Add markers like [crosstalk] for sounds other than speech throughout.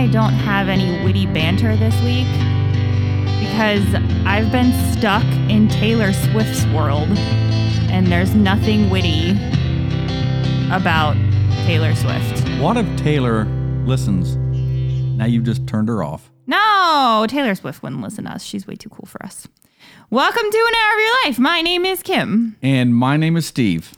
I don't have any witty banter this week because I've been stuck in Taylor Swift's world and there's nothing witty about Taylor Swift. What if Taylor listens? Now you've just turned her off. No, Taylor Swift wouldn't listen to us. She's way too cool for us. Welcome to an hour of your life. My name is Kim. And my name is Steve.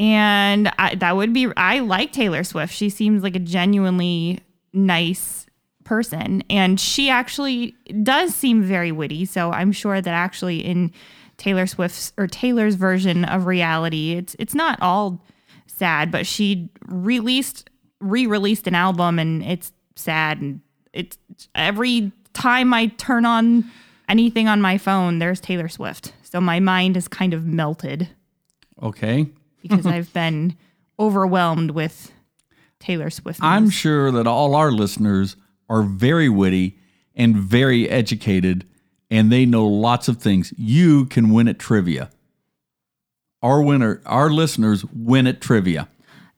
And I, that would be, I like Taylor Swift. She seems like a genuinely nice person. And she actually does seem very witty. So I'm sure that actually in Taylor Swift's or Taylor's version of reality, it's it's not all sad, but she released re-released an album and it's sad and it's every time I turn on anything on my phone, there's Taylor Swift. So my mind is kind of melted Okay. because [laughs] I've been overwhelmed with Taylor Swift. I'm sure that all our listeners are very witty and very educated, and they know lots of things. You can win at trivia. Our winner, our listeners win at trivia.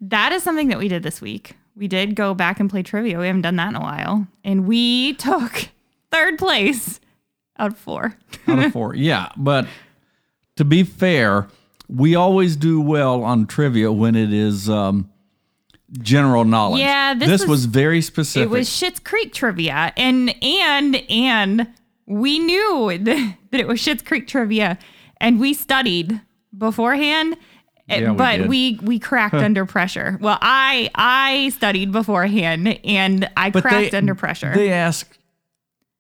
that is something that we did this week. We did go back and play trivia. We haven't done that in a while, and we [laughs] took third place out of four. out of four. [laughs] Yeah, but to be fair, we always do well on trivia when it is um, general knowledge. Yeah, this was, was- very specific. It was Schitt's Creek trivia, and and and we knew [laughs] that it was Schitt's Creek trivia, and we studied beforehand. eh, Yeah, we but did. we we cracked under pressure. Well, I I studied beforehand, and I But cracked they- under pressure. They ask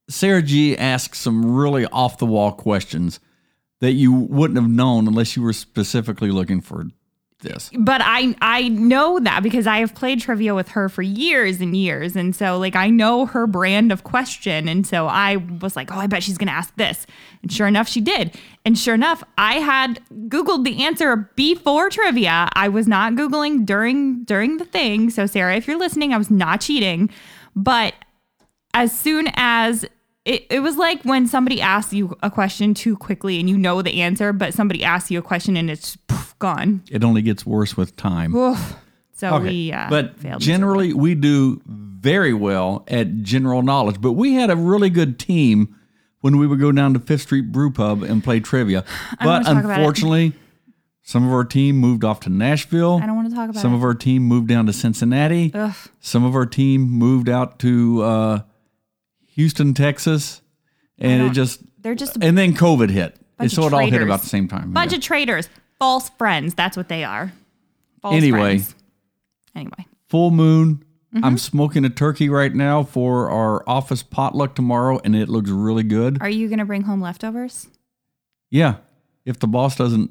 Sarah G asked some really off the wall questions that you wouldn't have known unless you were specifically looking for this. but I I know that because I have played trivia with her for years and years, and so like I know her brand of question, and so I was like, oh, I bet she's gonna ask this, and sure enough, she did, and sure enough, I had googled the answer before trivia. I was not googling during during the thing, so Sarah, if you're listening, I was not cheating, but as soon as it, it was like when somebody asks you a question too quickly and you know the answer, but somebody asks you a question and it's poof, gone. It only gets worse with time. Oof. So we uh, but failed. generally, we do very well at general knowledge. But we had a really good team when we would go down to Fifth Street Brew Pub and play trivia. But wanna talk about it. unfortunately, some of our team moved off to Nashville. I don't want to talk about Some it. of our team moved down to Cincinnati. Ugh. Some of our team moved out to uh, Houston, Texas, and it just They're just and then COVID hit, and bunch so of it all hit traitors. about the same time. bunch Yeah. of traitors, false friends. That's what they are. False Anyway. friends. Anyway, full moon. Mm-hmm. I'm smoking a turkey right now for our office potluck tomorrow, and it looks really good. are you gonna bring home leftovers? Yeah, if the boss doesn't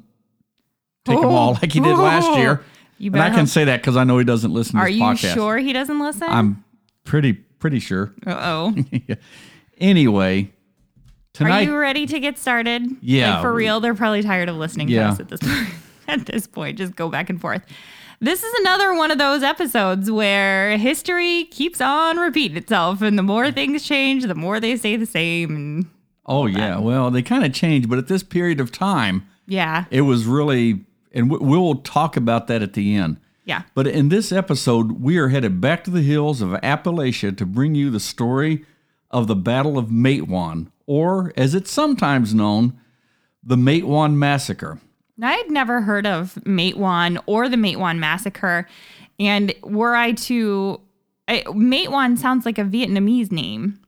take them all [laughs] like he did last year, You and I can hope- say that because I know he doesn't listen to Are this you podcast. sure he doesn't listen? I'm pretty pretty sure. Uh oh. [laughs] Anyway, tonight. Are you ready to get started? Yeah. Like for real, they're probably tired of listening Yeah. to us at this [laughs] point. at this point, just go back and forth. This is another one of those episodes where history keeps on repeating itself, and the more things change, the more they stay the same. Oh yeah, well they kind of change, but at this period of time, yeah, it was really, and we'll talk about that at the end. Yeah. But in this episode, we are headed back to the hills of Appalachia to bring you the story of the Battle of Matewan, or as it's sometimes known, the Matewan Massacre. I had never heard of Matewan or the Matewan massacre, and were I to, I, Matewan sounds like a Vietnamese name.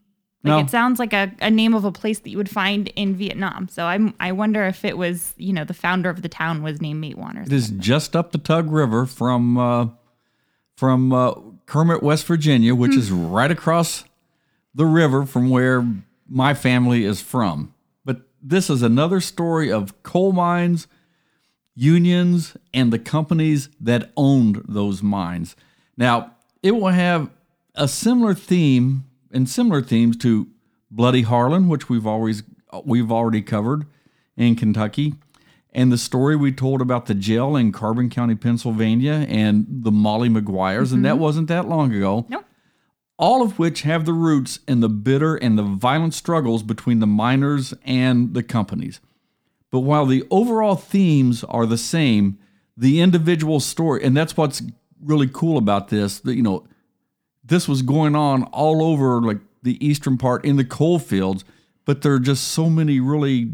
Like No. it sounds like a, a name of a place that you would find in Vietnam. So I'm I wonder if it was you know the founder of the town was named Matewan or It something. is just up the Tug River from uh, from uh, Kermit, West Virginia, which is right across the river from where my family is from. But this is another story of coal mines, unions, and the companies that owned those mines. Now, it will have a similar theme and similar themes to Bloody Harlan, which we've always we've already covered in Kentucky, and the story we told about the jail in Carbon County, Pennsylvania, and the Molly Maguires, and that mm-hmm. wasn't that long ago. Nope. All of which have the roots in the bitter and the violent struggles between the miners and the companies. But while the overall themes are the same, the individual story, and that's what's really cool about this, that you know, this was going on all over like the eastern part in the coal fields, but there are just so many really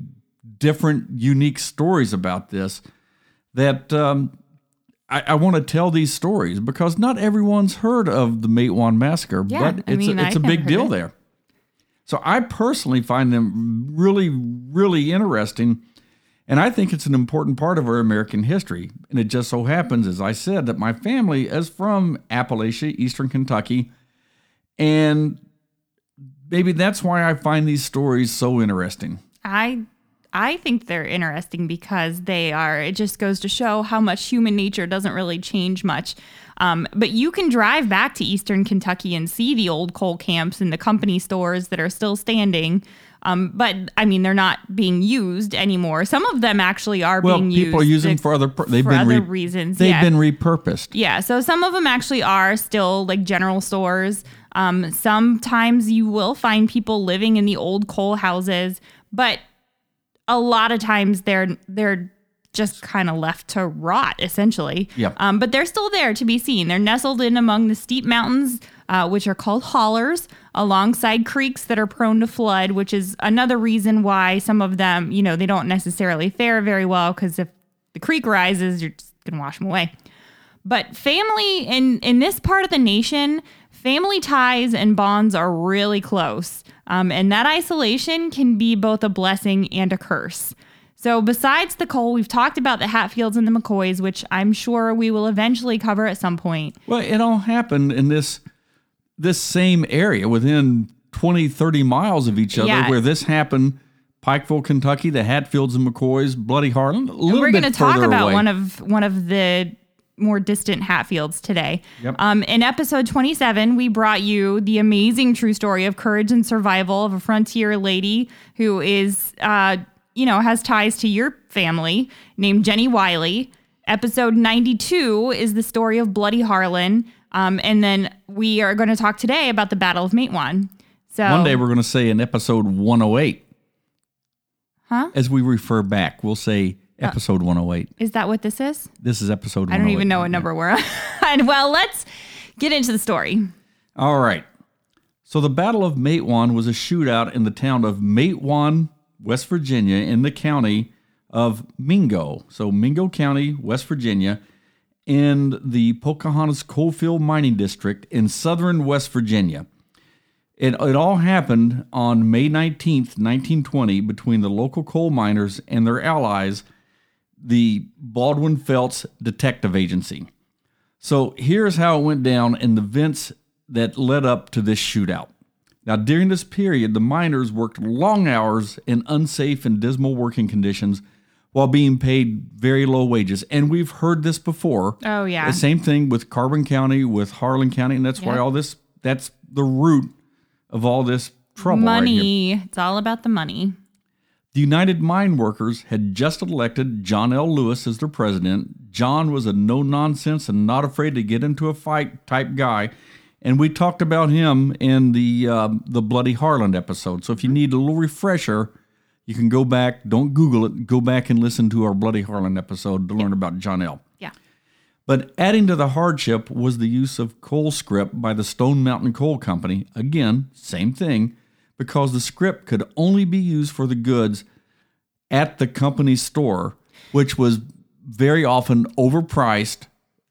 different, unique stories about this that um, I, I want to tell these stories because not everyone's heard of the Matewan massacre, Yeah, but I it's mean, a, it's a big deal it. there. So I personally find them really, really interesting. And I think it's an important part of our American history. And it just so happens, as I said, that my family is from Appalachia, Eastern Kentucky. And maybe that's why I find these stories so interesting. I I think they're interesting because they are. It just goes to show how much human nature doesn't really change much. Um, but you can drive back to Eastern Kentucky and see the old coal camps and the company stores that are still standing. Um, but I mean, they're not being used anymore. Some of them actually are Well, being used. people are using them to- for other pur- they've for been other re- reasons. They've yeah. been repurposed. Yeah, so some of them actually are still like general stores. Um, sometimes you will find people living in the old coal houses, but a lot of times they're they're just kind of left to rot essentially. Yep. Um, but they're still there to be seen. They're nestled in among the steep mountains, uh, which are called hollers, alongside creeks that are prone to flood, which is another reason why some of them, you know, they don't necessarily fare very well because if the creek rises, you're just gonna wash them away. But family in in this part of the nation, family ties and bonds are really close, um, and that isolation can be both a blessing and a curse. So, besides the coal, we've talked about the Hatfields and the McCoys, which I'm sure we will eventually cover at some point. Well, it all happened in this this same area within 20, 30 miles of each other Yeah. where this happened. Pikeville, Kentucky, the Hatfields and McCoys, Bloody Harlan, a little We're going to talk about away. one of one of the more distant Hatfields today. Yep. Um, in episode 27, we brought you the amazing true story of courage and survival of a frontier lady who is, uh, you know, has ties to your family named Jenny Wiley. Episode 92 is the story of Bloody Harlan. Um, and then we are going to talk today about the Battle of Matewan. So One day we're going to say in episode 108. Huh? As we refer back, we'll say episode Uh, episode 108. is that what this is? This is episode I don't even know what number we're on. [laughs] well, let's get into the story. All right. So the Battle of Matewan was a shootout in the town of Matewan, West Virginia, in the county of Mingo. So Mingo County, West Virginia, in the Pocahontas Coalfield Mining District in southern West Virginia. It, it all happened on May 19th, 1920, between the local coal miners and their allies, the Baldwin Felts Detective Agency. So here's how it went down and the events that led up to this shootout. Now, during this period, the miners worked long hours in unsafe and dismal working conditions while being paid very low wages. And we've heard this before. Oh, yeah. The same thing with Carbon County, with Harlan County, and that's why all this, that's the root of all this trouble right money. it's all about the money. The United Mine Workers had just elected John L. Lewis as their president. John was a no nonsense and not afraid to get into a fight type guy. And we talked about him in the um, the Bloody Harlan episode. So if you need a little refresher, you can go back. Don't Google it. Go back and listen to our Bloody Harlan episode to learn about John L. Yeah. But adding to the hardship was the use of coal script by the Stone Mountain Coal Company. Again, same thing, because the script could only be used for the goods at the company's store, which was very often overpriced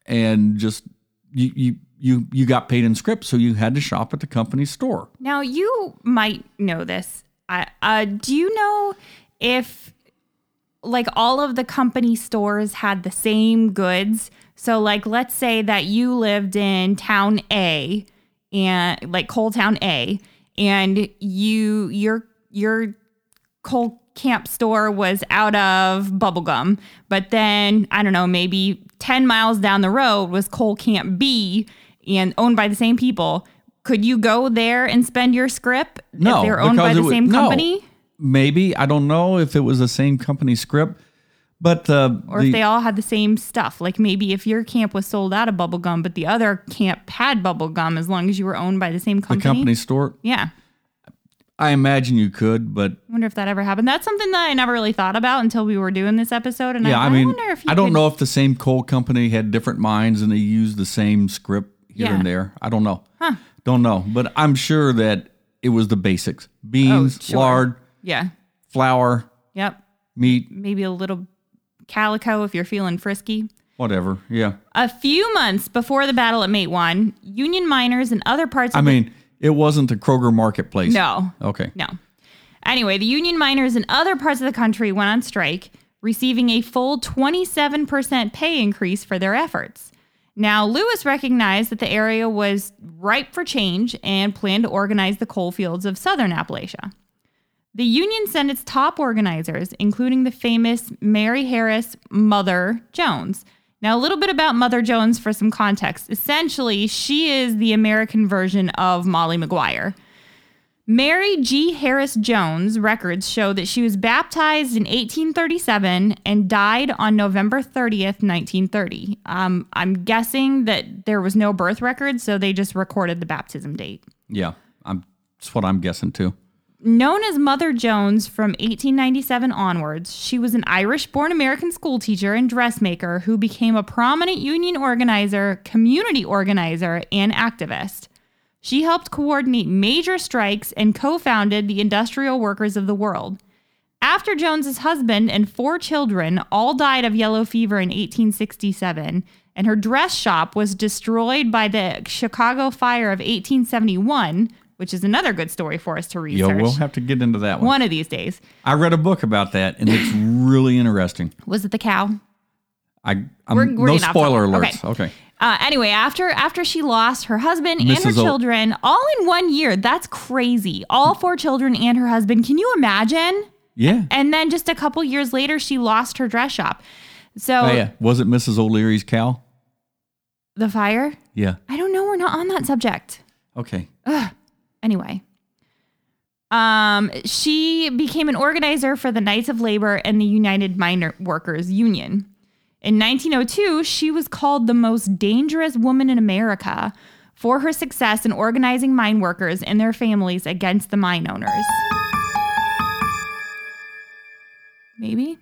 and just you you you, you got paid in script, so you had to shop at the company's store. Now you might know this. I uh, do you know if like all of the company stores had the same goods? So like let's say that you lived in town A and like coal town A and you your your coal camp store was out of bubblegum but then i don't know maybe 10 miles down the road was coal camp b and owned by the same people could you go there and spend your script No, if they're owned by the same no. company Maybe I don't know if it was the same company script, but uh, or the, if they all had the same stuff like maybe if your camp was sold out of bubblegum but the other camp had bubblegum as long as you were owned by the same company. the company store. yeah I imagine you could, but I wonder if that ever happened. That's something that I never really thought about until we were doing this episode. And Yeah, I, I mean, wonder if you I don't could- know if the same coal company had different mines and they used the same script here Yeah. and there. I don't know. Don't know, but I'm sure that it was the basics: beans, Oh, sure. lard, Yeah. flour, Yep. meat, Maybe a little calico if you're feeling frisky. whatever. Yeah. A few months before the battle at Matewan, Union miners in other parts of I the mean, it wasn't the Kroger marketplace. No. Okay. No. Anyway, the union miners in other parts of the country went on strike, receiving a full 27% pay increase for their efforts. Now, Lewis recognized that the area was ripe for change and planned to organize the coal fields of southern Appalachia. The union sent its top organizers, including the famous Mary Harris Mother Jones. Now, a little bit about Mother Jones for some context. Essentially, she is the American version of Molly Maguire. Mary G. Harris Jones records show that she was baptized in 1837 and died on November 30th, 1930. Um, I'm guessing that there was no birth record, so they just recorded the baptism date. Yeah. I'm. That's what I'm guessing too. Known as Mother Jones from 1897 onwards, she was an Irish born American schoolteacher and dressmaker who became a prominent union organizer, community organizer, and activist. She helped coordinate major strikes and co founded the Industrial Workers of the World. After Jones's husband and four children all died of yellow fever in 1867, and her dress shop was destroyed by the Chicago fire of 1871, which is another good story for us to research we'll have to get into that one. one of these days. I read a book about that, and it's [laughs] really interesting. Was it the cow? I. I'm, We're- we're no spoiler alerts. Okay. Uh, anyway, after after she lost her husband and her Mrs. Children all in one year, that's crazy. All four children and her husband. Can you imagine? Yeah. And then just a couple years later, she lost her dress shop. So Oh, yeah. Was it Mrs. O'Leary's cow? the fire? Yeah. I don't know. We're not on that subject. Okay. Anyway. Um, she became an organizer for the Knights of Labor and the United Miner Workers Union. In 1902, she was called the most dangerous woman in America for her success in organizing mine workers and their families against the mine owners. Maybe?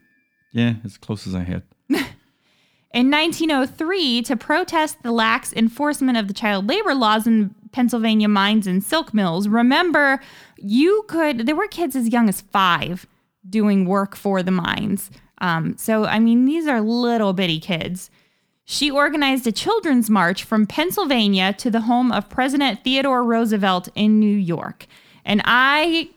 Yeah, as close as I had. [laughs] In 1903, to protest the lax enforcement of the child labor laws in Pennsylvania mines and silk mills, remember, you could, there were kids as young as five doing work for the mines. Um, so, I mean, these are little bitty kids. She organized a children's march from Pennsylvania to the home of President Theodore Roosevelt in New York. And I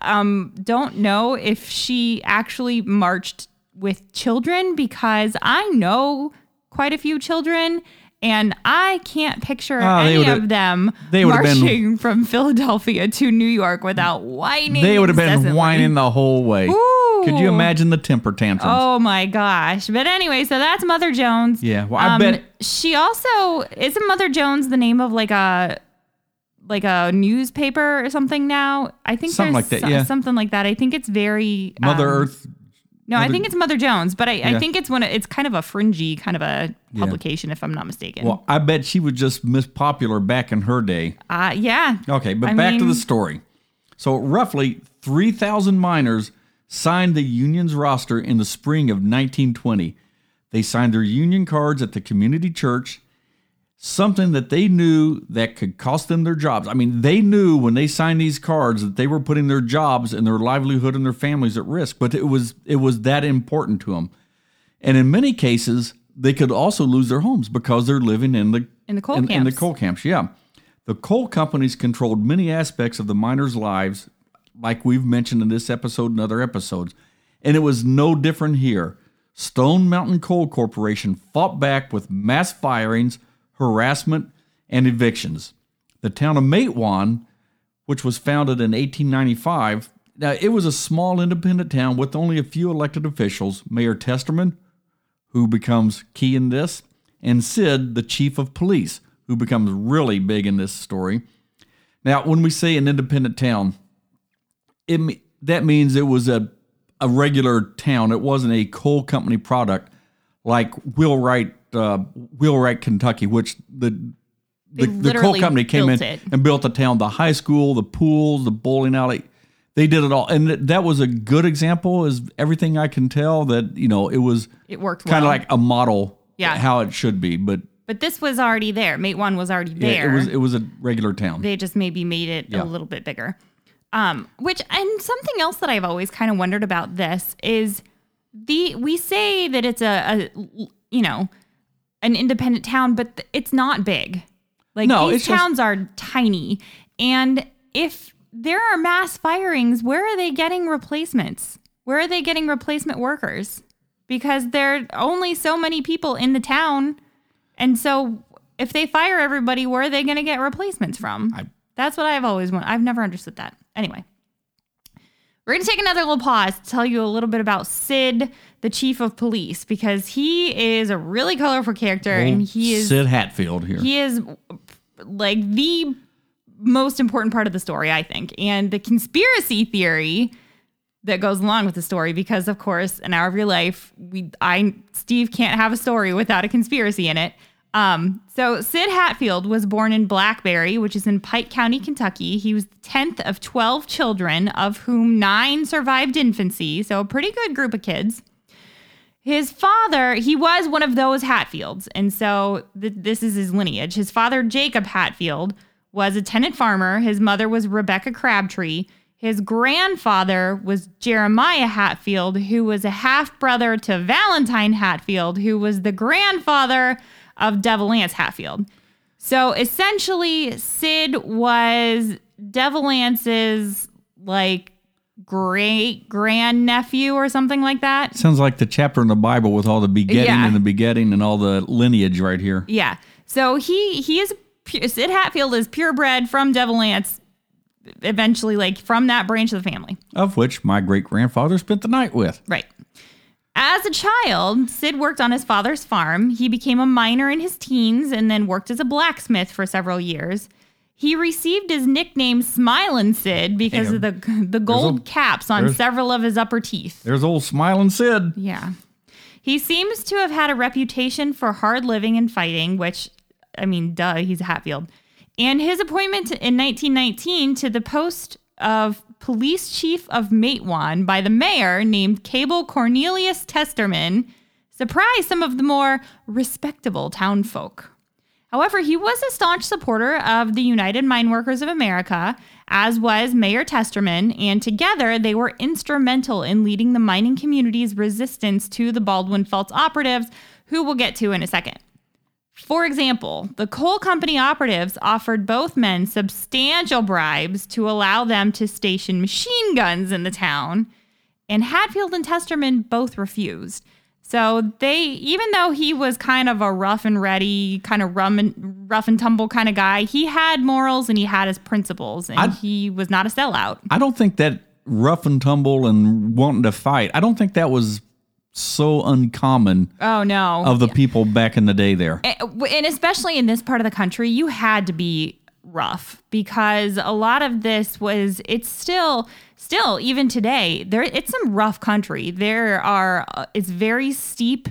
um, don't know if she actually marched with children because I know quite a few children and I can't picture Oh, any of them they would've been- marching [laughs] from Philadelphia to New York without whining. They would have been whining the whole way. Could you imagine the temper tantrums? Oh my gosh. But anyway, so that's Mother Jones. Yeah, well, I bet- she also isn't Mother Jones the name of like a like a newspaper or something now. I think Something like that, so- yeah. something like that. I think it's very Mother um, Earth. No, I think it's Mother Jones, but I, I Yeah. think it's one. of- It's kind of a fringy kind of a publication, if I'm not mistaken. Well, I bet she was just miss popular back in her day. uh, yeah. Okay, but I back to mean- the story. So, roughly 3,000 miners signed the union's roster in the spring of 1920. They signed their union cards at the community church, something that they knew that could cost them their jobs. I mean, they knew when they signed these cards that they were putting their jobs and their livelihood and their families at risk, but it was it was that important to them. And in many cases, they could also lose their homes because they're living in the In the coal in, in the coal camps. Yeah, the coal companies controlled many aspects of the miners' lives, like we've mentioned in this episode and other episodes, and it was no different here. Stone Mountain Coal Corporation fought back with mass firings, harassment, and evictions. The town of Matewan, which was founded in 1895, now it was a small independent town with only a few elected officials. Mayor Testerman, who becomes key in this, and Sid, the chief of police, who becomes really big in this story. Now, when we say an independent town, it that means it was a a regular town. It wasn't a coal company product like Wheelwright, uh, Wheelwright, Kentucky, which the the, the coal company came in it. and built the town, the high school, the pools, the bowling alley. They did it all, and th- that was a good example. Is everything I can tell that you know it was It worked kind of well. like a model, Yeah. how it should be. But But this was already there. Matewan was already Yeah, there. it was it was a regular town. they just maybe made it Yeah. a little bit bigger. Um, which and something else that I've always kind of wondered about this is the we say that it's a, a you know an independent town, but th- it's not big. Like No, these it's just- towns are tiny, and if there are mass firings, where are they getting replacements? Where are they getting replacement workers? Because there are only so many people in the town, and so if they fire everybody, where are they going to get replacements from? I- That's what I've always wanted. I've never understood that. Anyway, we're going to take another little pause to tell you a little bit about Sid, the chief of police, because he is a really colorful character and he is Sid Hatfield here. he is like the most important part of the story, I think. And the conspiracy theory that goes along with the story, because of course, an hour of your life, we I Steve can't have a story without a conspiracy in it. Um, so Sid Hatfield was born in Blackberry, which is in Pike County, Kentucky. He was the 10th of 12 children, of whom nine survived infancy, so a pretty good group of kids. His father, he was one of those Hatfields. And so th- this is his lineage. His father, Jacob Hatfield, was a tenant farmer. His mother was Rebecca Crabtree. His grandfather was Jeremiah Hatfield, who was a half brother to Valentine Hatfield, who was the grandfather of Devil Anse Hatfield. So essentially, Sid was Devil Anse's like great grandnephew or something like that. Sounds like the chapter in the Bible with all the begetting Yeah. and the begetting and all the lineage right here. Yeah. So he he is Sid Hatfield is purebred from Devil Anse, eventually like from that branch of the family. Of which my great grandfather spent the night with. Right. As a child, Sid worked on his father's farm. He became a miner in his teens and then worked as a blacksmith for several years. He received his nickname Smilin' Sid because of the the gold caps on several of his upper teeth. There's old smiling Sid. Yeah. He seems to have had a reputation for hard living and fighting, which, I mean, duh, he's a Hatfield. And his appointment in 1919 to the post of police chief of Matewan by the mayor named Cabell Cornelius Testerman surprised some of the more respectable townfolk. However, he was a staunch supporter of the United Mine Workers of America, as was Mayor Testerman, and together they were instrumental in leading the mining community's resistance to the Baldwin Felts operatives, who we'll get to in a second. For example, the coal company operatives offered both men substantial bribes to allow them to station machine guns in the town, and Hatfield and Testerman both refused. So they, even though he was kind of a rough and ready, kind of rum and rough and tumble kind of guy, he had morals and he had his principles, and I'd- he was not a sellout. I don't think that rough and tumble and wanting to fight, I don't think that was so uncommon Oh no, of the people back in the day there. and especially in this part of the country, you had to be rough because a lot of this was it's still still even today there it's some rough country. There are uh, it's very steep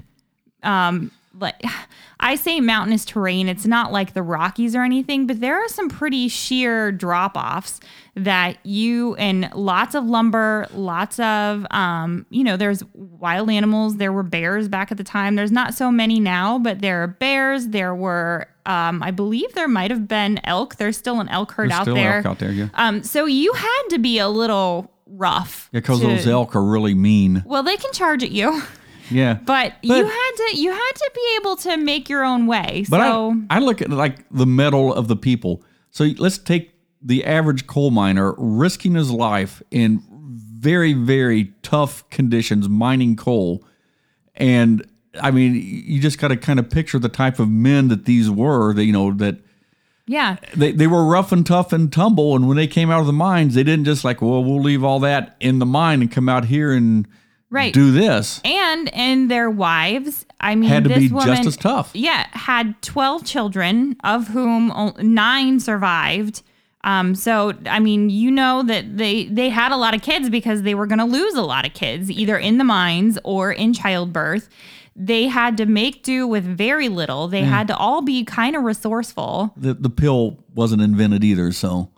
um like [sighs] I say mountainous terrain it's not like the Rockies or anything but there are some pretty sheer drop offs that you and lots of lumber lots of um you know there's wild animals there were bears back at the time there's not so many now but there are bears there were um I believe there might have been elk there's still an elk herd There's out still there elk out there, yeah. um so you had to be a little rough Yeah, Because those elk are really mean. well they can charge at you [laughs] Yeah. but, you had to you had to be able to make your own way. But so I, I look at like the mettle of the people. So let's take the average coal miner risking his life in very, very tough conditions mining coal. And I mean, you just got to kind of picture the type of men that these were, that, you know, that yeah, they, they were rough and tough and tumble. And when they came out of the mines, they didn't just like, well, we'll leave all that in the mine and come out here and right. do this. and and their wives. I mean, Had to be woman, just as tough. Yeah, had twelve children, of whom nine survived. Um, so I mean, you know that they they had a lot of kids because they were going to lose a lot of kids either in the mines or in childbirth. They had to make do with very little. They had to all be kind of resourceful. The, the pill wasn't invented either. So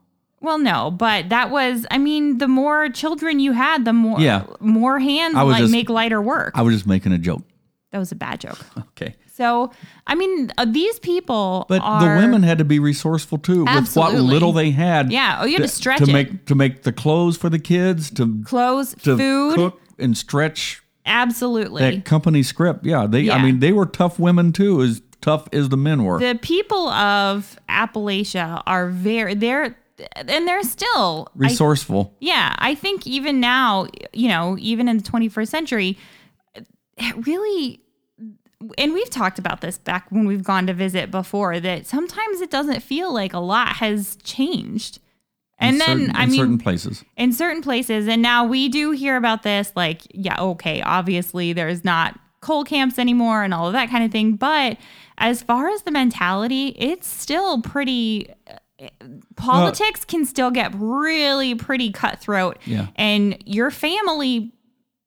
Well, no, but that was I mean, the more children you had, the more Yeah. more hands like just- make lighter work. I was just making a joke. That was a bad joke. [laughs] Okay. So, I mean, uh, these people But are, the women had to be resourceful too with what little they had. Yeah. Oh, you had to stretch to it. make to make the clothes for the kids to clothes, to food, cook and stretch absolutely. that company script. Yeah, they. I mean, they were tough women too, as tough as the men were. the people of Appalachia are very they're and they're still I- resourceful. yeah, I think even now, you know, even in the 21st century, it really and we've talked about this back when we've gone to visit before that sometimes it doesn't feel like a lot has changed. And in then certain, I in mean certain places. in certain places and now we do hear about this like yeah okay obviously there's not coal camps anymore and all of that kind of thing but as far as the mentality it's still pretty politics can still get really pretty cutthroat Yeah. and your family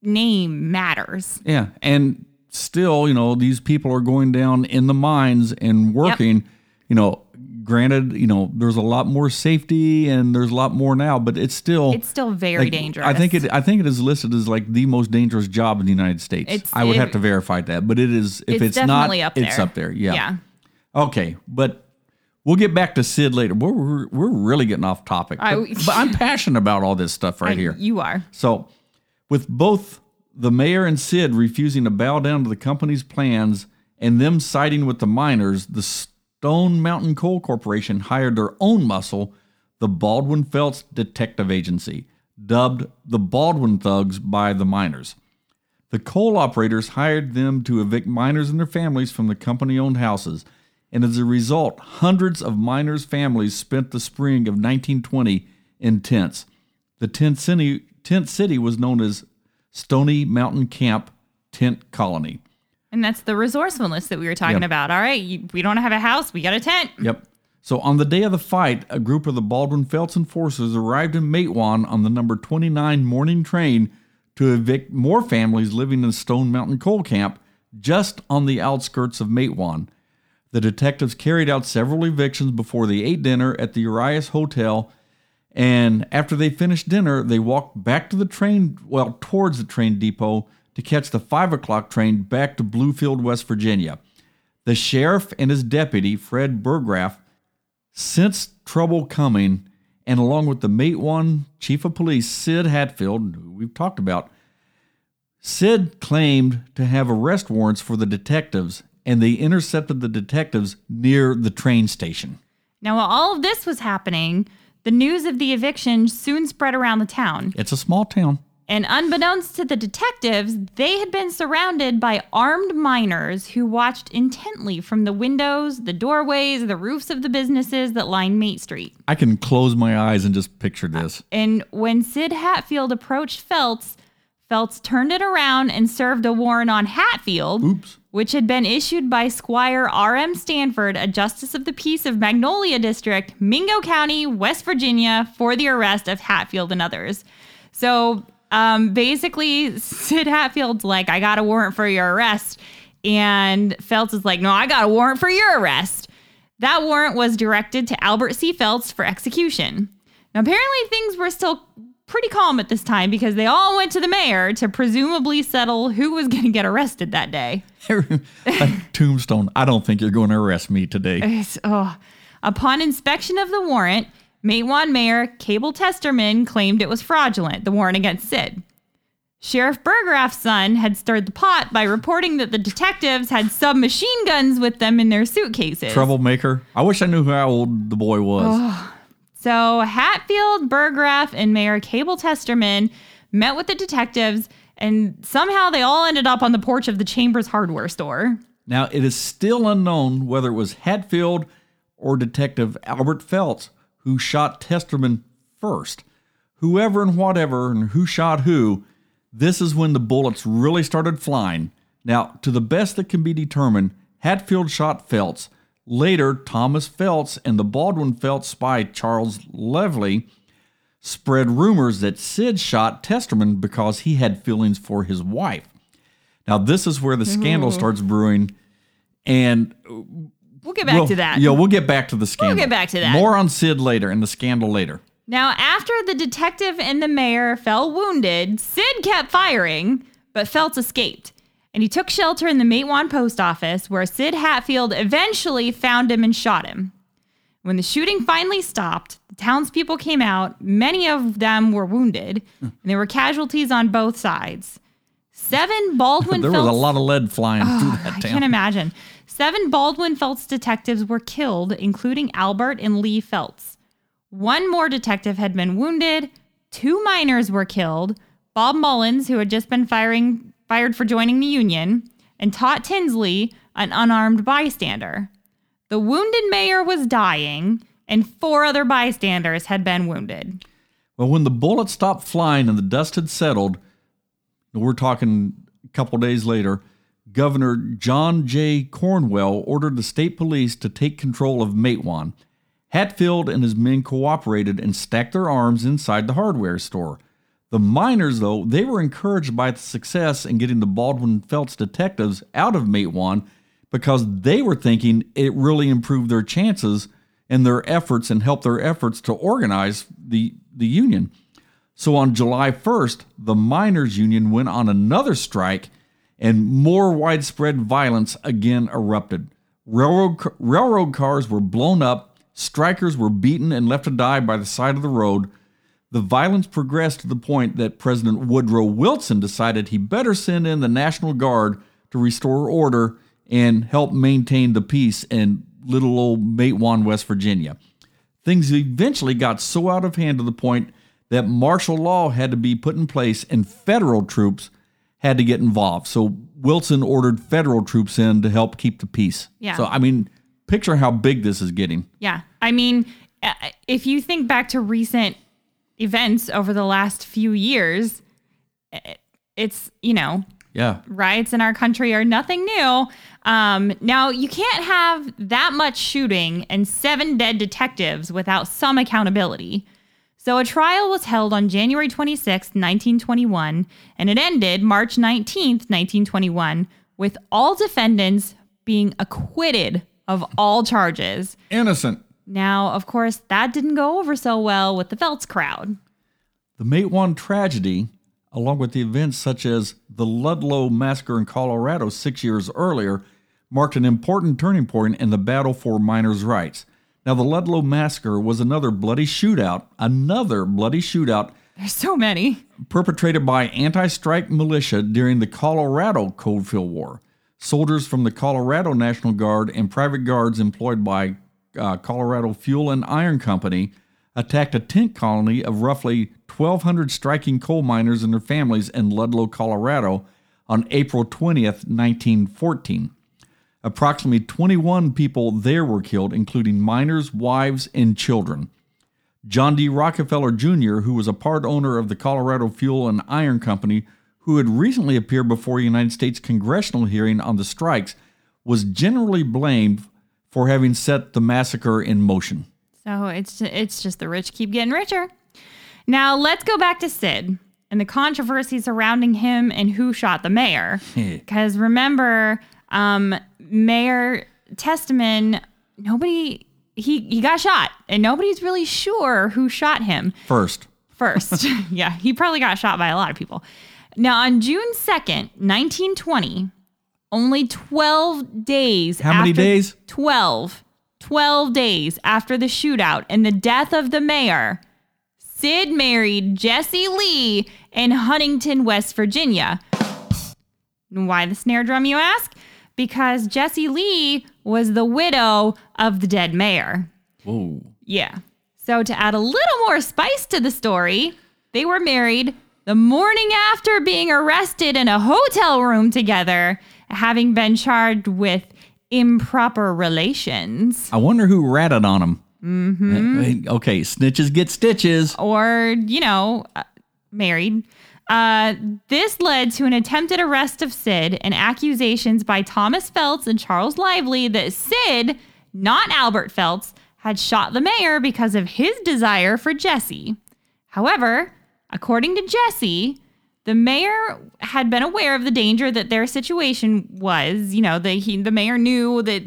name matters Yeah, and still, you know, these people are going down in the mines and working. You know, granted, you know, there's a lot more safety and there's a lot more now, but it's still it's still very like, dangerous I think it. I think it is listed as like the most dangerous job in the United States. It's- I would it- have to verify that, but it is. If it's, it's, not, up it's up there. Yeah. yeah Okay, but we'll get back to Sid later. We're we're, we're really getting off topic, but, I- but I'm passionate about all this stuff right I- here. you are So, with both the mayor and Sid refusing to bow down to the company's plans and them siding with the miners, the Stone Mountain Coal Corporation hired their own muscle, the Baldwin Felts Detective Agency, dubbed the Baldwin Thugs by the miners. The coal operators hired them to evict miners and their families from the company owned houses, and as a result, hundreds of miners' families spent the spring of 1920 in tents. The tent city, tent city was known as Stony Mountain Camp Tent Colony. and that's the resourcefulness that we were talking Yep. about all right you, we don't have a house we got a tent Yep. So on the day of the fight, a group of the Baldwin Felts forces arrived in Matewan on the number 29 morning train to evict more families living in Stone Mountain Coal Camp just on the outskirts of Matewan. The detectives carried out several evictions before they ate dinner at the Urias Hotel, and after they finished dinner, they walked back to the train, well, towards the train depot to catch the 5 o'clock train back to Bluefield, West Virginia. The sheriff and his deputy, Fred Burgraff, sensed trouble coming, and along with the Matewan, chief of police, Sid Hatfield, who we've talked about, Sid claimed to have arrest warrants for the detectives, and they intercepted the detectives near the train station. Now, while all of this was happening, the news of the eviction soon spread around the town. It's a small town. And unbeknownst to the detectives, they had been surrounded by armed miners who watched intently from the windows, the doorways, the roofs of the businesses that line Mate Street. I can close my eyes and just picture this. And when Sid Hatfield approached Felts, Felts turned it around and served a warrant on Hatfield, Oops. which had been issued by Squire R.M. Stanford, a justice of the peace of Magnolia District, Mingo County, West Virginia, for the arrest of Hatfield and others. So um, basically, [laughs] Sid Hatfield's like, I got a warrant for your arrest. And Felts is like, No, I got a warrant for your arrest. That warrant was directed to Albert C. Felts for execution. Now, apparently, things were still pretty calm at this time because they all went to the mayor to presumably settle who was [laughs] going to get arrested that day. [laughs] Tombstone, I don't think you're going to arrest me today. Oh. Upon inspection of the warrant, Matewan Mayor Cabell Testerman claimed it was fraudulent, the warrant against Sid. Sheriff Burgraff's son had stirred the pot by reporting that the detectives had submachine guns with them in their suitcases. Troublemaker. I wish I knew how old the boy was. Oh. So Hatfield, Burgraff, and Mayor Cabell Testerman met with the detectives, and somehow they all ended up on the porch of the Chambers hardware store. Now, it is still unknown whether it was Hatfield or Detective Albert Felts who shot Testerman first. Whoever and whatever and who shot who, this is when the bullets really started flying. Now, to the best that can be determined, Hatfield shot Felts. Later, Thomas Felts and the Baldwin Felts spy Charles Lively spread rumors that Sid shot Testerman because he had feelings for his wife. Now, this is where the scandal mm-hmm. starts brewing, and We'll get back we'll- to that. Yeah, we'll get back to the scandal. We'll get back to that. More on Sid later and the scandal later. Now, after the detective and the mayor fell wounded, Sid kept firing, but Felts escaped. And he took shelter in the Matewan post office, where Sid Hatfield eventually found him and shot him. When the shooting finally stopped, the townspeople came out. Many of them were wounded, and there were casualties on both sides. Seven [laughs] Baldwin There was a lot of lead flying ah, through I can't imagine. Seven Baldwin Felts detectives were killed, including Albert and Lee Felts. One more detective had been wounded. Two miners were killed. Bob Mullins, who had just been firing fired for joining the Union, and Tot Tinsley, an unarmed bystander. The wounded mayor was dying, and four other bystanders had been wounded. Well, when the bullets stopped flying and the dust had settled, we're talking a couple days later, Governor John J. Cornwell ordered the state police to take control of Matewan. Hatfield and his men cooperated and stacked their arms inside the hardware store. The miners, though, they were encouraged by the success in getting the Baldwin Felts detectives out of Matewan because they were thinking it really improved their chances and their efforts and helped their efforts to organize the, the union. So on July 1st, the miners' union went on another strike and more widespread violence again erupted. Railroad, railroad cars were blown up, strikers were beaten and left to die by the side of the road. The violence progressed to the point that President Woodrow Wilson decided he better send in the National Guard to restore order and help maintain the peace in little old Matewan, West Virginia. Things eventually got so out of hand to the point that martial law had to be put in place and federal troops had to get involved. So Wilson ordered federal troops in to help keep the peace. Yeah. So, I mean, picture how big this is getting. Yeah. I mean, if you think back to recent events over the last few years, uh, it's, you know, Yeah. riots in our country are nothing new. Um, now, you can't have that much shooting and seven dead detectives without some accountability. So, a trial was held on January 26, 1921, and it ended March 19th, 1921, with all defendants being acquitted of all charges. Innocent. Now, of course, that didn't go over so well with the Felts crowd. The Matewan tragedy, along with the events such as the Ludlow massacre in Colorado six years earlier, marked an important turning point in the battle for miners' rights. Now, the Ludlow massacre was another bloody shootout, another bloody shootout There's so many. perpetrated by anti strike militia during the Colorado Coalfield War. Soldiers from the Colorado National Guard and private guards employed by uh, Colorado Fuel and Iron Company attacked a tent colony of roughly 1,200 striking coal miners and their families in Ludlow, Colorado on April 20th, 1914. Approximately 21 people there were killed, including miners, wives, and children. John D. Rockefeller Jr., who was a part owner of the Colorado Fuel and Iron Company, who had recently appeared before a United States congressional hearing on the strikes, was generally blamed for having set the massacre in motion. So it's it's just the rich keep getting richer. Now let's go back to Sid and the controversy surrounding him and who shot the mayor. [laughs] Because remember, um, Mayor Testerman, nobody he he got shot, and nobody's really sure who shot him First, first. [laughs] yeah, he probably got shot by a lot of people. Now, on June 2nd, 1920, only 12 days How many days? 12. 12 days after the shootout and the death of the mayor, Sid married Jesse Lee in Huntington, West Virginia. Why the snare drum, you ask? Because Jesse Lee was the widow of the dead mayor. whoa, Yeah. So to add a little more spice to the story, they were married the morning after being arrested in a hotel room together, having been charged with improper relations. I wonder who ratted on him. Mm-hmm. Okay, snitches get stitches. or, you know, uh, married. Uh, this led to an attempted arrest of Sid and accusations by Thomas Felts and Charles Lively that Sid, not Albert Felts, had shot the mayor because of his desire for Jesse. However, according to Jesse, the mayor had been aware of the danger that their situation was. You know, the, he, the mayor knew that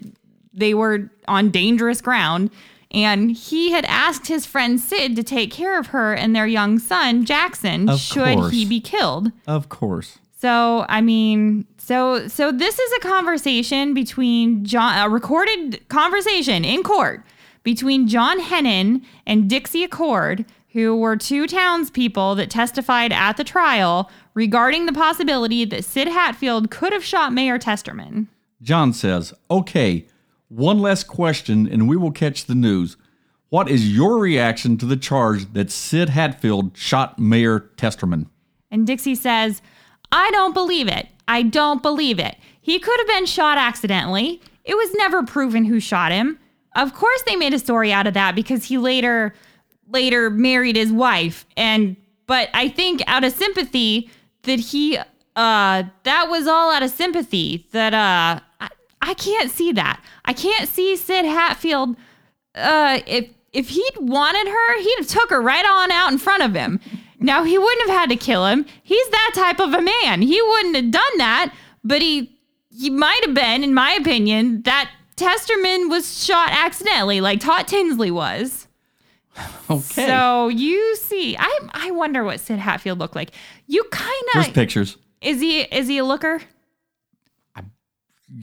they were on dangerous ground. And he had asked his friend Sid to take care of her and their young son, Jackson, Of should course. he be killed. Of course. So, I mean, so so this is a conversation between John a recorded conversation in court between John Hennon and Dixie Accord, who were two townspeople that testified at the trial regarding the possibility that Sid Hatfield could have shot Mayor Testerman. John says, Okay, one last question and we will catch the news. What is your reaction to the charge that Sid Hatfield shot Mayor Testerman? And Dixie says, I don't believe it. I don't believe it. He could have been shot accidentally. It was never proven who shot him. Of course they made a story out of that because he later later married his wife and but I think out of sympathy that he uh that was all out of sympathy that uh I, I can't see that. I can't see Sid Hatfield uh if if he'd wanted her, he'd have took her right on out in front of him. Now he wouldn't have had to kill him. He's that type of a man. He wouldn't have done that, but he he might have been, in my opinion, that Testerman was shot accidentally, like Todd Tinsley was. [laughs] Okay. So you see, I I wonder what Sid Hatfield looked like. You kind There's of pictures. is he is he a looker? You,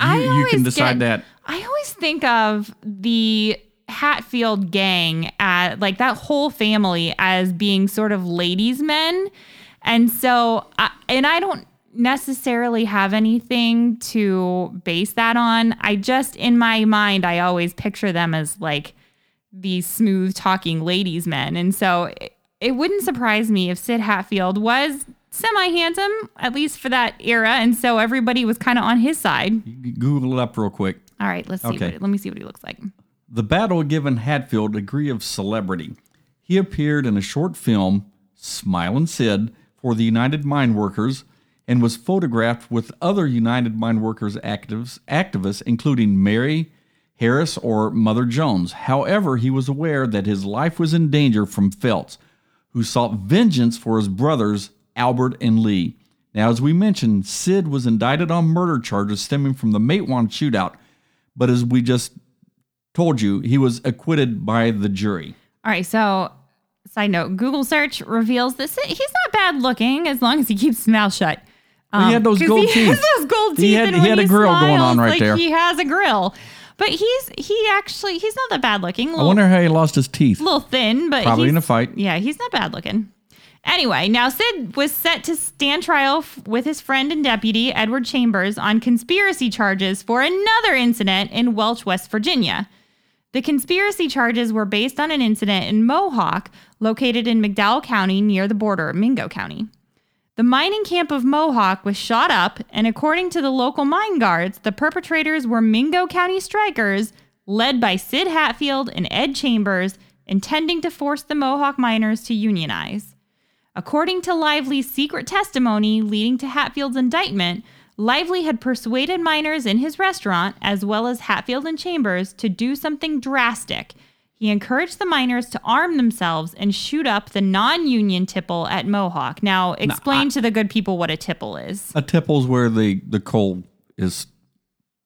I you always can decide get- that. I always think of the Hatfield gang at like that whole family as being sort of ladies' men. And so, I, and I don't necessarily have anything to base that on. I just, in my mind, I always picture them as like these smooth talking ladies' men. And so it, it wouldn't surprise me if Sid Hatfield was semi handsome, at least for that era. And so everybody was kind of on his side. Google it up real quick. All right, let's see. Okay. What, let me see what he looks like. The battle given Hatfield a degree of celebrity. He appeared in a short film, Smilin' Sid, for the United Mine Workers and was photographed with other United Mine Workers actives, activists, including Mary Harris or Mother Jones. However, he was aware that his life was in danger from Felts, who sought vengeance for his brothers, Albert and Lee. Now, as we mentioned, Sid was indicted on murder charges stemming from the Matewan shootout, but as we just told you, he was acquitted by the jury. All right, so side note: Google search reveals that he's not bad looking as long as he keeps his mouth shut. Well, he had um, those 'cause gold he [laughs] has those gold He teeth, had- and he had a grill going on right like there. He has a grill, but he's he actually he's not that bad looking. I wonder how he lost his teeth. A little thin, but Probably in a fight. Yeah, he's not bad looking. Anyway, now Sid was set to stand trial f- with his friend and deputy Edward Chambers on conspiracy charges for another incident in Welch, West Virginia. The conspiracy charges were based on an incident in Mohawk, located in McDowell County near the border of Mingo County. The mining camp of Mohawk was shot up, and according to the local mine guards, the perpetrators were Mingo County strikers led by Sid Hatfield and Ed Chambers, intending to force the Mohawk miners to unionize. According to Lively's secret testimony leading to Hatfield's indictment, Lively had persuaded miners in his restaurant, as well as Hatfield and Chambers, to do something drastic. He encouraged the miners to arm themselves and shoot up the non union tipple at Mohawk. Now, explain to the good people what a tipple is. A tipple is where the, the coal is,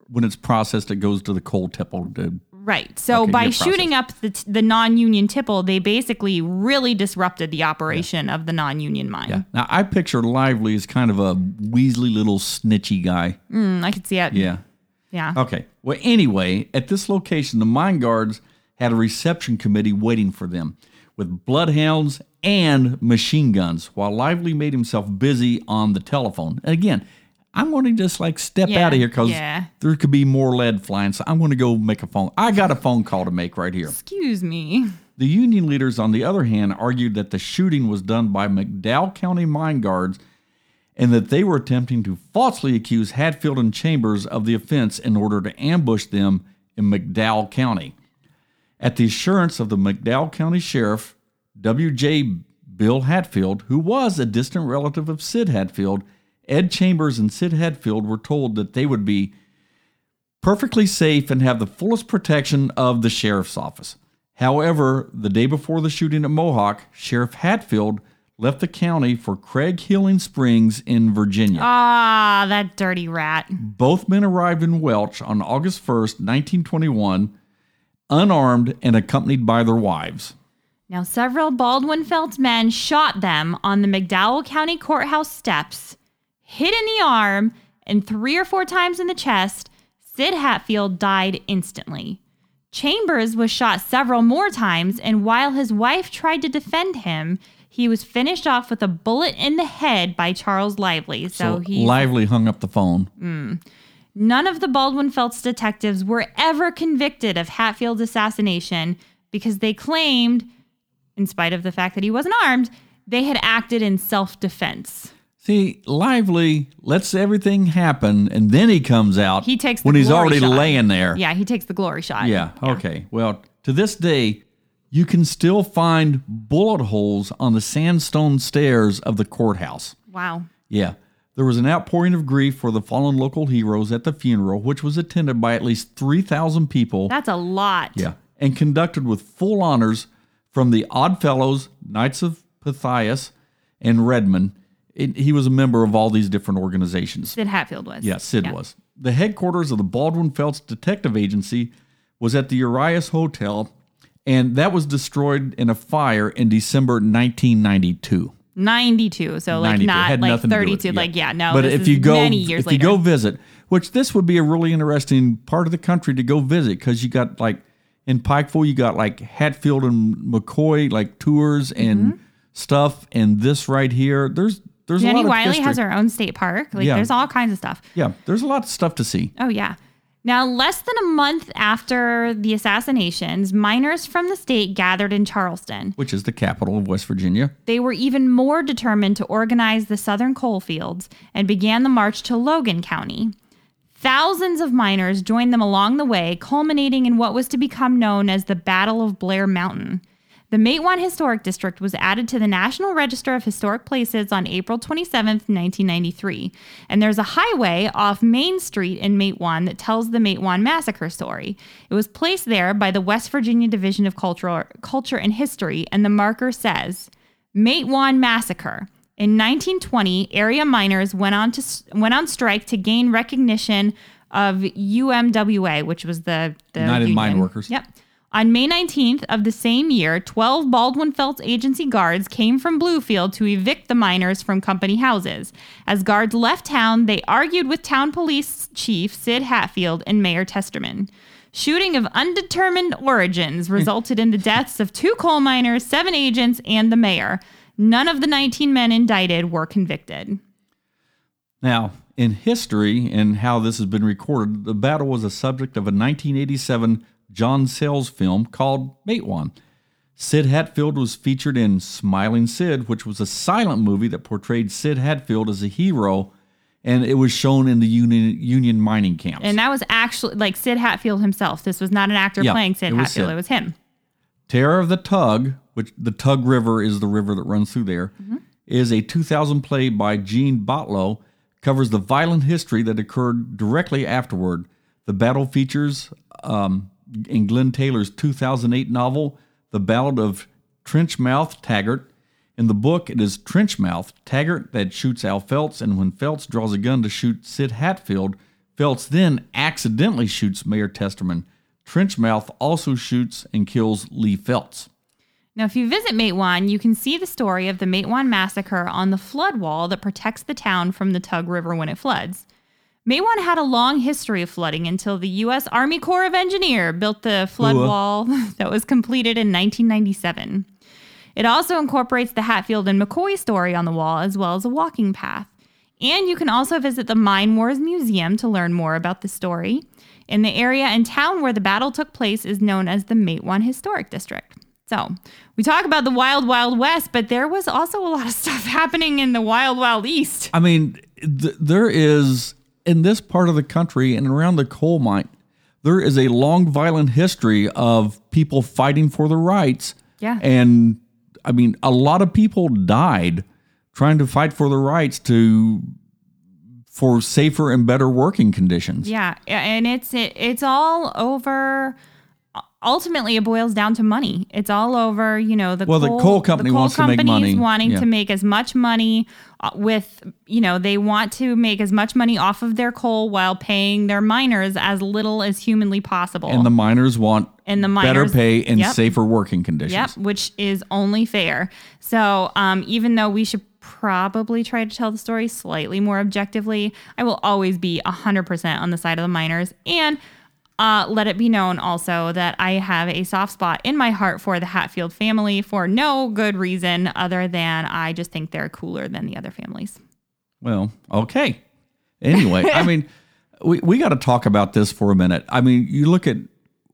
when it's processed, it goes to the coal tipple. To, Right. So Okay, by shooting up the, the non union tipple, they basically really disrupted the operation of the non union mine. yeah. Now, I picture Lively as kind of a Weasley little snitchy guy. Mm, I could see it. Yeah. Yeah. Okay. Well, anyway, at this location, the mine guards had a reception committee waiting for them with bloodhounds and machine guns while Lively made himself busy on the telephone. And again, I'm going to just like step Yeah, out of here because yeah. there could be more lead flying. So I'm going to go make a phone. I got a phone call to make right here. Excuse me. The union leaders, on the other hand, argued that the shooting was done by McDowell County mine guards and that they were attempting to falsely accuse Hatfield and Chambers of the offense in order to ambush them in McDowell County. At the assurance of the McDowell County Sheriff, W.J. Bill Hatfield, who was a distant relative of Sid Hatfield, Ed Chambers and Sid Hatfield were told that they would be perfectly safe and have the fullest protection of the sheriff's office. However, the day before the shooting at Mohawk, Sheriff Hatfield left the county for Craig Healing Springs in Virginia. Ah, that dirty rat. Both men arrived in Welch on August 1st, 1921, unarmed and accompanied by their wives. Now, several Baldwin Felts men shot them on the McDowell County Courthouse steps, hit in the arm, and three or four times in the chest, Sid Hatfield died instantly. Chambers was shot several more times, and while his wife tried to defend him, he was finished off with a bullet in the head by Charles Lively. So, So he Lively hung up the phone. Mm. None of the Baldwin Felts detectives were ever convicted of Hatfield's assassination because they claimed, in spite of the fact that he wasn't armed, they had acted in self defense. See, Lively lets everything happen, and then he comes out. He takes when he's already shot. laying there. Yeah, he takes the glory shot. Yeah. Okay. Well, to this day, you can still find bullet holes on the sandstone stairs of the courthouse. Wow. Yeah. There was an outpouring of grief for the fallen local heroes at the funeral, which was attended by at least 3,000 people. That's a lot. yeah. And conducted with full honors from the Odd Fellows, Knights of Pythias, and Red Men. It- he was a member of all these different organizations. Sid Hatfield was. Yeah, Sid was. The headquarters of the Baldwin Felts Detective Agency was at the Urias Hotel, and that was destroyed in a fire in December 1992. 92. So, like, 92. not like nothing to do 32. with it, Like, yeah, no. But if you go, many years if later. you go visit, which this would be a really interesting part of the country to go visit, because you got like in Pikeville, you got like Hatfield and McCoy like tours and stuff, and this right here, there's there's a Mm-hmm. Jenny lot of Wiley history. has her own state park. Like, Yeah. there's all kinds of stuff. yeah, there's a lot of stuff to see. Oh, yeah. Now, less than a month after the assassinations, miners from the state gathered in Charleston. Which is the capital of West Virginia. They were even more determined to organize the southern coal fields and began the march to Logan County. Thousands of miners joined them along the way, culminating in what was to become known as the Battle of Blair Mountain. The Matewan Historic District was added to the National Register of Historic Places on April 27, 1993. And there's a highway off Main Street in Matewan that tells the Matewan Massacre story. It was placed there by the West Virginia Division of Cultural, Culture and History, and the marker says, Matewan Massacre. In 1920, area miners went on to went on strike to gain recognition of UMWA, which was the, the United Mine. Workers. Yep. On May 19th of the same year, 12 Baldwin Felts agency guards came from Bluefield to evict the miners from company houses. As guards left town, they argued with town police chief Sid Hatfield and Mayor Testerman. Shooting of undetermined origins [laughs] resulted in the deaths of two coal miners, seven agents, and the mayor. None of the 19 men indicted were convicted. Now, in history and how this has been recorded, the battle was a subject of a 1987 John Sayles film called Matewan. Sid Hatfield was featured in Smiling Sid, which was a silent movie that portrayed Sid Hatfield as a hero, and it was shown in the Union, Union mining camps. And that was actually like Sid Hatfield himself. This was not an actor Yeah, playing Sid it Hatfield, Sid. it was him. Terror of the Tug, which the Tug River is the river that runs through there, is a 2000 play by Jean Battlo, covers the violent history that occurred directly afterward. The battle features um, in Glenn Taylor's 2008 novel, The Ballad of Trenchmouth Taggart. In the book, it is Trenchmouth Taggart that shoots Al Felts, and when Felts draws a gun to shoot Sid Hatfield, Felts then accidentally shoots Mayor Testerman. Trenchmouth also shoots and kills Lee Felts. Now, if you visit Matewan, you can see the story of the Matewan massacre on the flood wall that protects the town from the Tug River when it floods. Matewan had a long history of flooding until the U.S. Army Corps of Engineer built the flood Ooh. wall [laughs] that was completed in 1997. It also incorporates the Hatfield and McCoy story on the wall, as well as a walking path. And you can also visit the Mine Wars Museum to learn more about the story. In the area and town where the battle took place is known as the Matewan Historic District. So we talk about the Wild Wild West, but there was also a lot of [laughs] stuff happening in the Wild Wild East. I mean, th- there is in this part of the country and around the coal mine, there is a long, violent history of people fighting for their rights. Yeah. And I mean, a lot of people died trying to fight for their rights to for safer and better working conditions. Yeah, and it's it, it's all over. Ultimately, it boils down to money. It's all over, you know, the Well, the coal company wants to make companies money. wanting Yeah. to make as much money uh, with, you know, they want to make as much money off of their coal while paying their miners as little as humanly possible. And the miners want and the miners, better pay and Yep. safer working conditions. Yep, which is only fair. So, um, even though we should probably try to tell the story slightly more objectively, I will always be 100% on the side of the miners. And uh, let it be known also that I have a soft spot in my heart for the Hatfield family for no good reason other than I just think they're cooler than the other families. Well, okay. Anyway, I [laughs] mean, we, we got to talk about this for a minute. I mean, you look at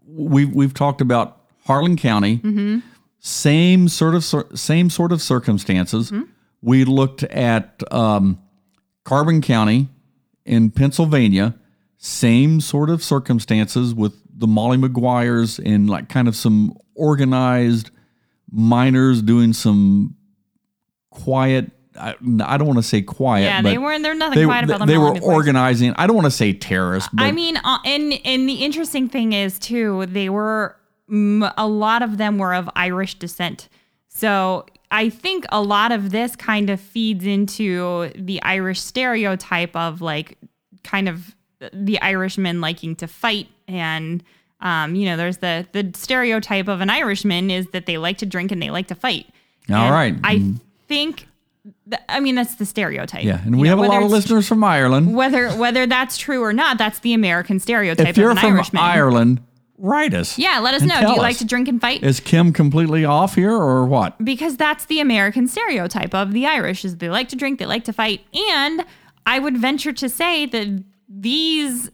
we've we've talked about Harlan County, same sort of same sort of circumstances. We looked at um, Carbon County in Pennsylvania, same sort of circumstances with the Molly Maguires and like kind of some organized miners doing some quiet. I, I don't want to say quiet. Yeah, but they weren't, they're nothing they, quiet about them. they were organizing. I don't want to say terrorists, but I mean, uh, and and the interesting thing is too, they were a lot of them were of Irish descent. So I think a lot of this kind of feeds into the Irish stereotype of like kind of the Irishman liking to fight and um, you know, there's the the stereotype of an Irishman is that they like to drink and they like to fight. All And right. I think th- I mean that's the stereotype. yeah, and You we know, have a lot of listeners from Ireland. whether whether that's true or not, that's the American stereotype If you're of an from Irishman. Ireland, write us. yeah, let us know. Do you like to drink and fight? Is Kim completely off here or what? because that's the American stereotype of the Irish is they like to drink, they like to fight, and I would venture to say that these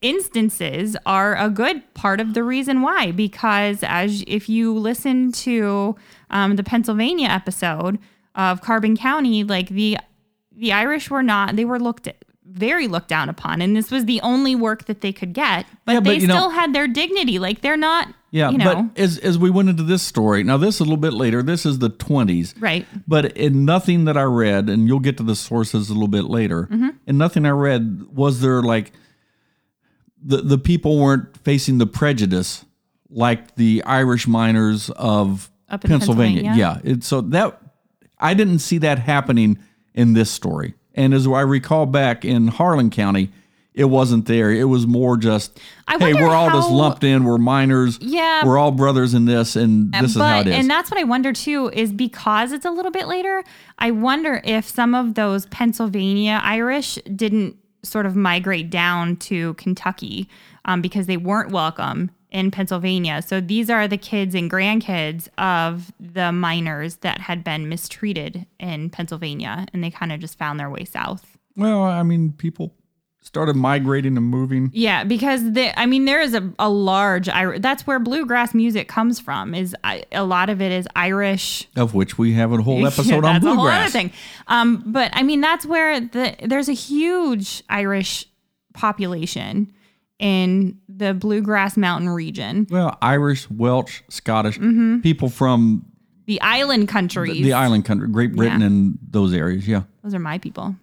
instances are a good part of the reason why because as if you listen to um, the Pennsylvania episode of Carbon County like the the Irish were not they were looked at very looked down upon and this was the only work that they could get but Yeah, but they you know- still had their dignity. Like they're not Yeah, you know but as as we went into this story, now this is a little bit later. This is the twenties, right But in nothing that I read, and you'll get to the sources a little bit later. Mm-hmm. In nothing I read, was there like the the people weren't facing the prejudice like the Irish miners of Pennsylvania. Pennsylvania? Yeah, it, so that I didn't see that happening in this story. And as I recall back in Harlan County, it wasn't there. It was more just, hey, we're all just lumped in. We're miners. Yeah. we're all brothers in this, and this is how it is. and that's what I wonder too is because it's a little bit later. I wonder if some of those Pennsylvania Irish didn't sort of migrate down to Kentucky um, because they weren't welcome in Pennsylvania. So these are the kids and grandkids of the miners that had been mistreated in Pennsylvania, and they kind of just found their way south. well, I mean, people started migrating and moving. Yeah, because the I mean there is a, a large Ir- that's where bluegrass music comes from. Is a lot of it is Irish of which we have a whole [laughs] episode on that's a whole other bluegrass. thing. Um, but I mean, that's where the there's a huge Irish population in the bluegrass mountain region, Well, Irish, Welsh, Scottish Mm-hmm. people from the island countries. the island country, Great Britain, Yeah. and those areas. Yeah, Those are my people.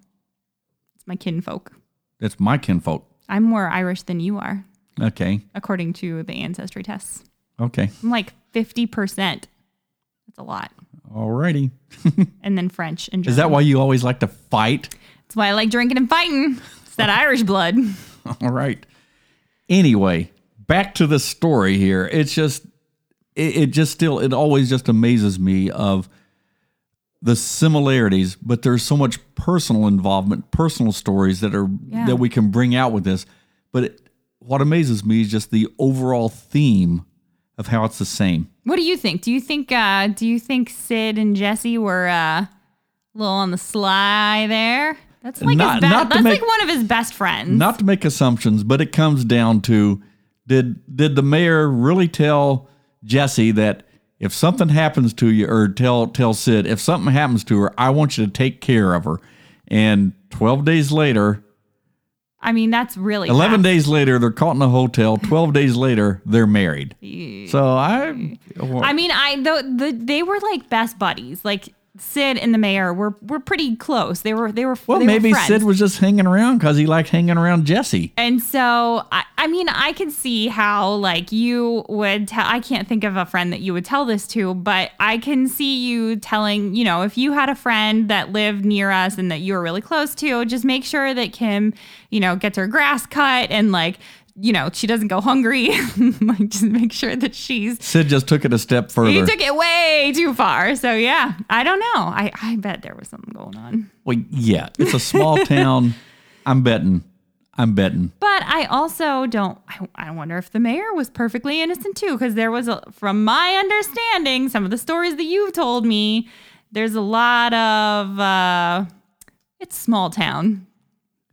It's my kinfolk. That's my kinfolk. I'm more Irish than you are, Okay, according to the ancestry tests. okay, I'm like 50 percent. That's a lot. alrighty. [laughs] And then French and German. Is that why you always like to fight? That's why I like drinking and fighting. It's that [laughs] Irish blood. All right. Anyway, back to the story here. It's just, it, it just still, it always just amazes me of the similarities, but there's so much personal involvement, personal stories that are Yeah. that we can bring out with this. But it, what amazes me is just the overall theme of how it's the same. What do you think? Do you think uh do you think Sid and Jesse were uh a little on the sly there? That's like Not- his be- that's make- like one of his best friends. Not to make assumptions, but it comes down to did did the mayor really tell Jesse that if something happens to you, or tell tell Sid if something happens to her, I want you to take care of her. And twelve days later, I mean, that's really eleven fast. days later, they're caught in a hotel. Twelve days later, they're married. So I, I mean, I the, the they were like best buddies. Like Sid and the mayor were were pretty close. They were they were well, they maybe friends. Sid was just hanging around because he liked hanging around Jesse. And so, I, I mean, I can see how, like, you would tell, I can't think of a friend that you would tell this to, but I can see you telling, you know, if you had a friend that lived near us and that you were really close to, just make sure that Kim, you know, gets her grass cut and, like, you know, she doesn't go hungry. [laughs] like just make sure that she's Sid just took it a step further. he took it way too far. So yeah, I don't know. I, I bet there was something going on. well, yeah, it's a small [laughs] town. I'm betting. I'm betting. But I also don't. I, I wonder if the mayor was perfectly innocent too, because there was, a, from my understanding, some of the stories that you've told me, there's a lot of. uh It's small town.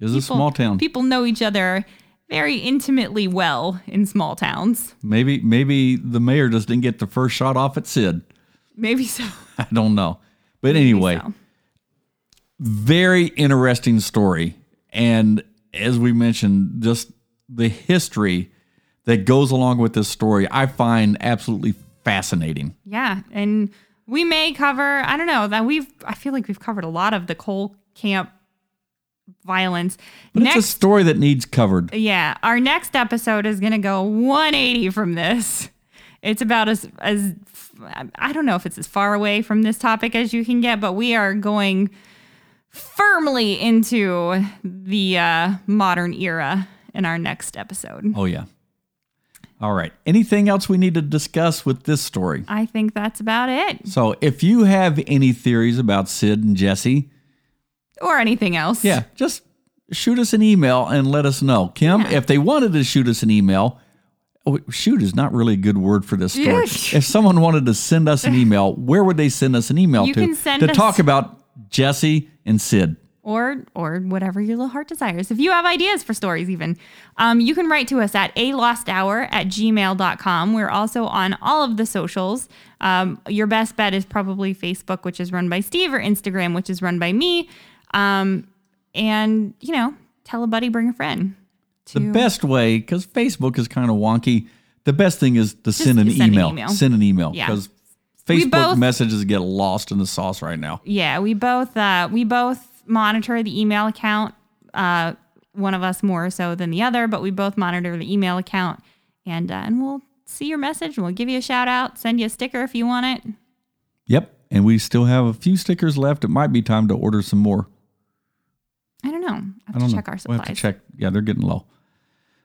It's a small town. People know each other very intimately well in small towns. Maybe maybe the mayor just didn't get the first shot off at Sid. Maybe so. [laughs] I don't know. But anyway, So, very interesting story. And as we mentioned, just the history that goes along with this story, I find absolutely fascinating. yeah, and we may cover. I don't know that we've. I feel like we've covered a lot of the coal Camp violence. But it's a story that needs covered. Yeah, our next episode is going to go 180 from this. It's about as as I don't know if it's as far away from this topic as you can get, but we are going firmly into the uh, modern era in our next episode. Oh, yeah. All right. Anything else we need to discuss with this story? I think that's about it, So, if you have any theories about Sid and Jesse, or anything else. yeah, just shoot us an email and let us know. Kim, Yeah. if they wanted to shoot us an email, oh, shoot is not really a good word for this story. [laughs] If someone wanted to send us an email, where would they send us an email You to can send to talk about Jesse and Sid? or or whatever your little heart desires. If you have ideas for stories, even, um, you can write to us at a lost hour at gmail.com. We're also on all of the socials. Um, your best bet is probably Facebook, which is run by Steve, or Instagram, which is run by me. Um, and, you know, tell a buddy, bring a friend. The best way, because Facebook is kind of wonky, the best thing is to send an, send an email. email. Send an email Yeah. because We Facebook both- messages get lost in the sauce right now. Yeah, we both uh, we both monitor the email account. Uh, one of us more so than the other, but we both monitor the email account, and uh, and we'll see your message. and We'll give you a shout out, send you a sticker if you want it. Yep. And we still have a few stickers left. It might be time to order some more. I don't know. I have I to don't check know. our We'll have to check. Yeah, they're getting low.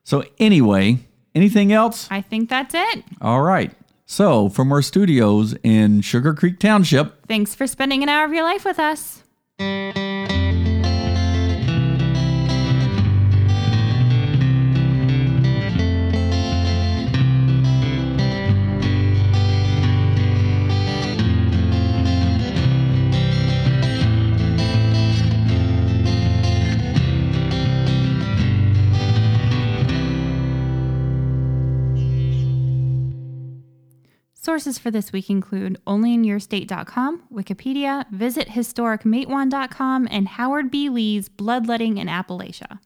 So anyway, anything else? I think that's it. All right. So from our studios in Sugar Creek Township, Thanks for spending an hour of your life with us. Sources for this week include onlyinyourstate.com, Wikipedia, visit historicmatewan.com, and Howard B. Lee's Bloodletting in Appalachia.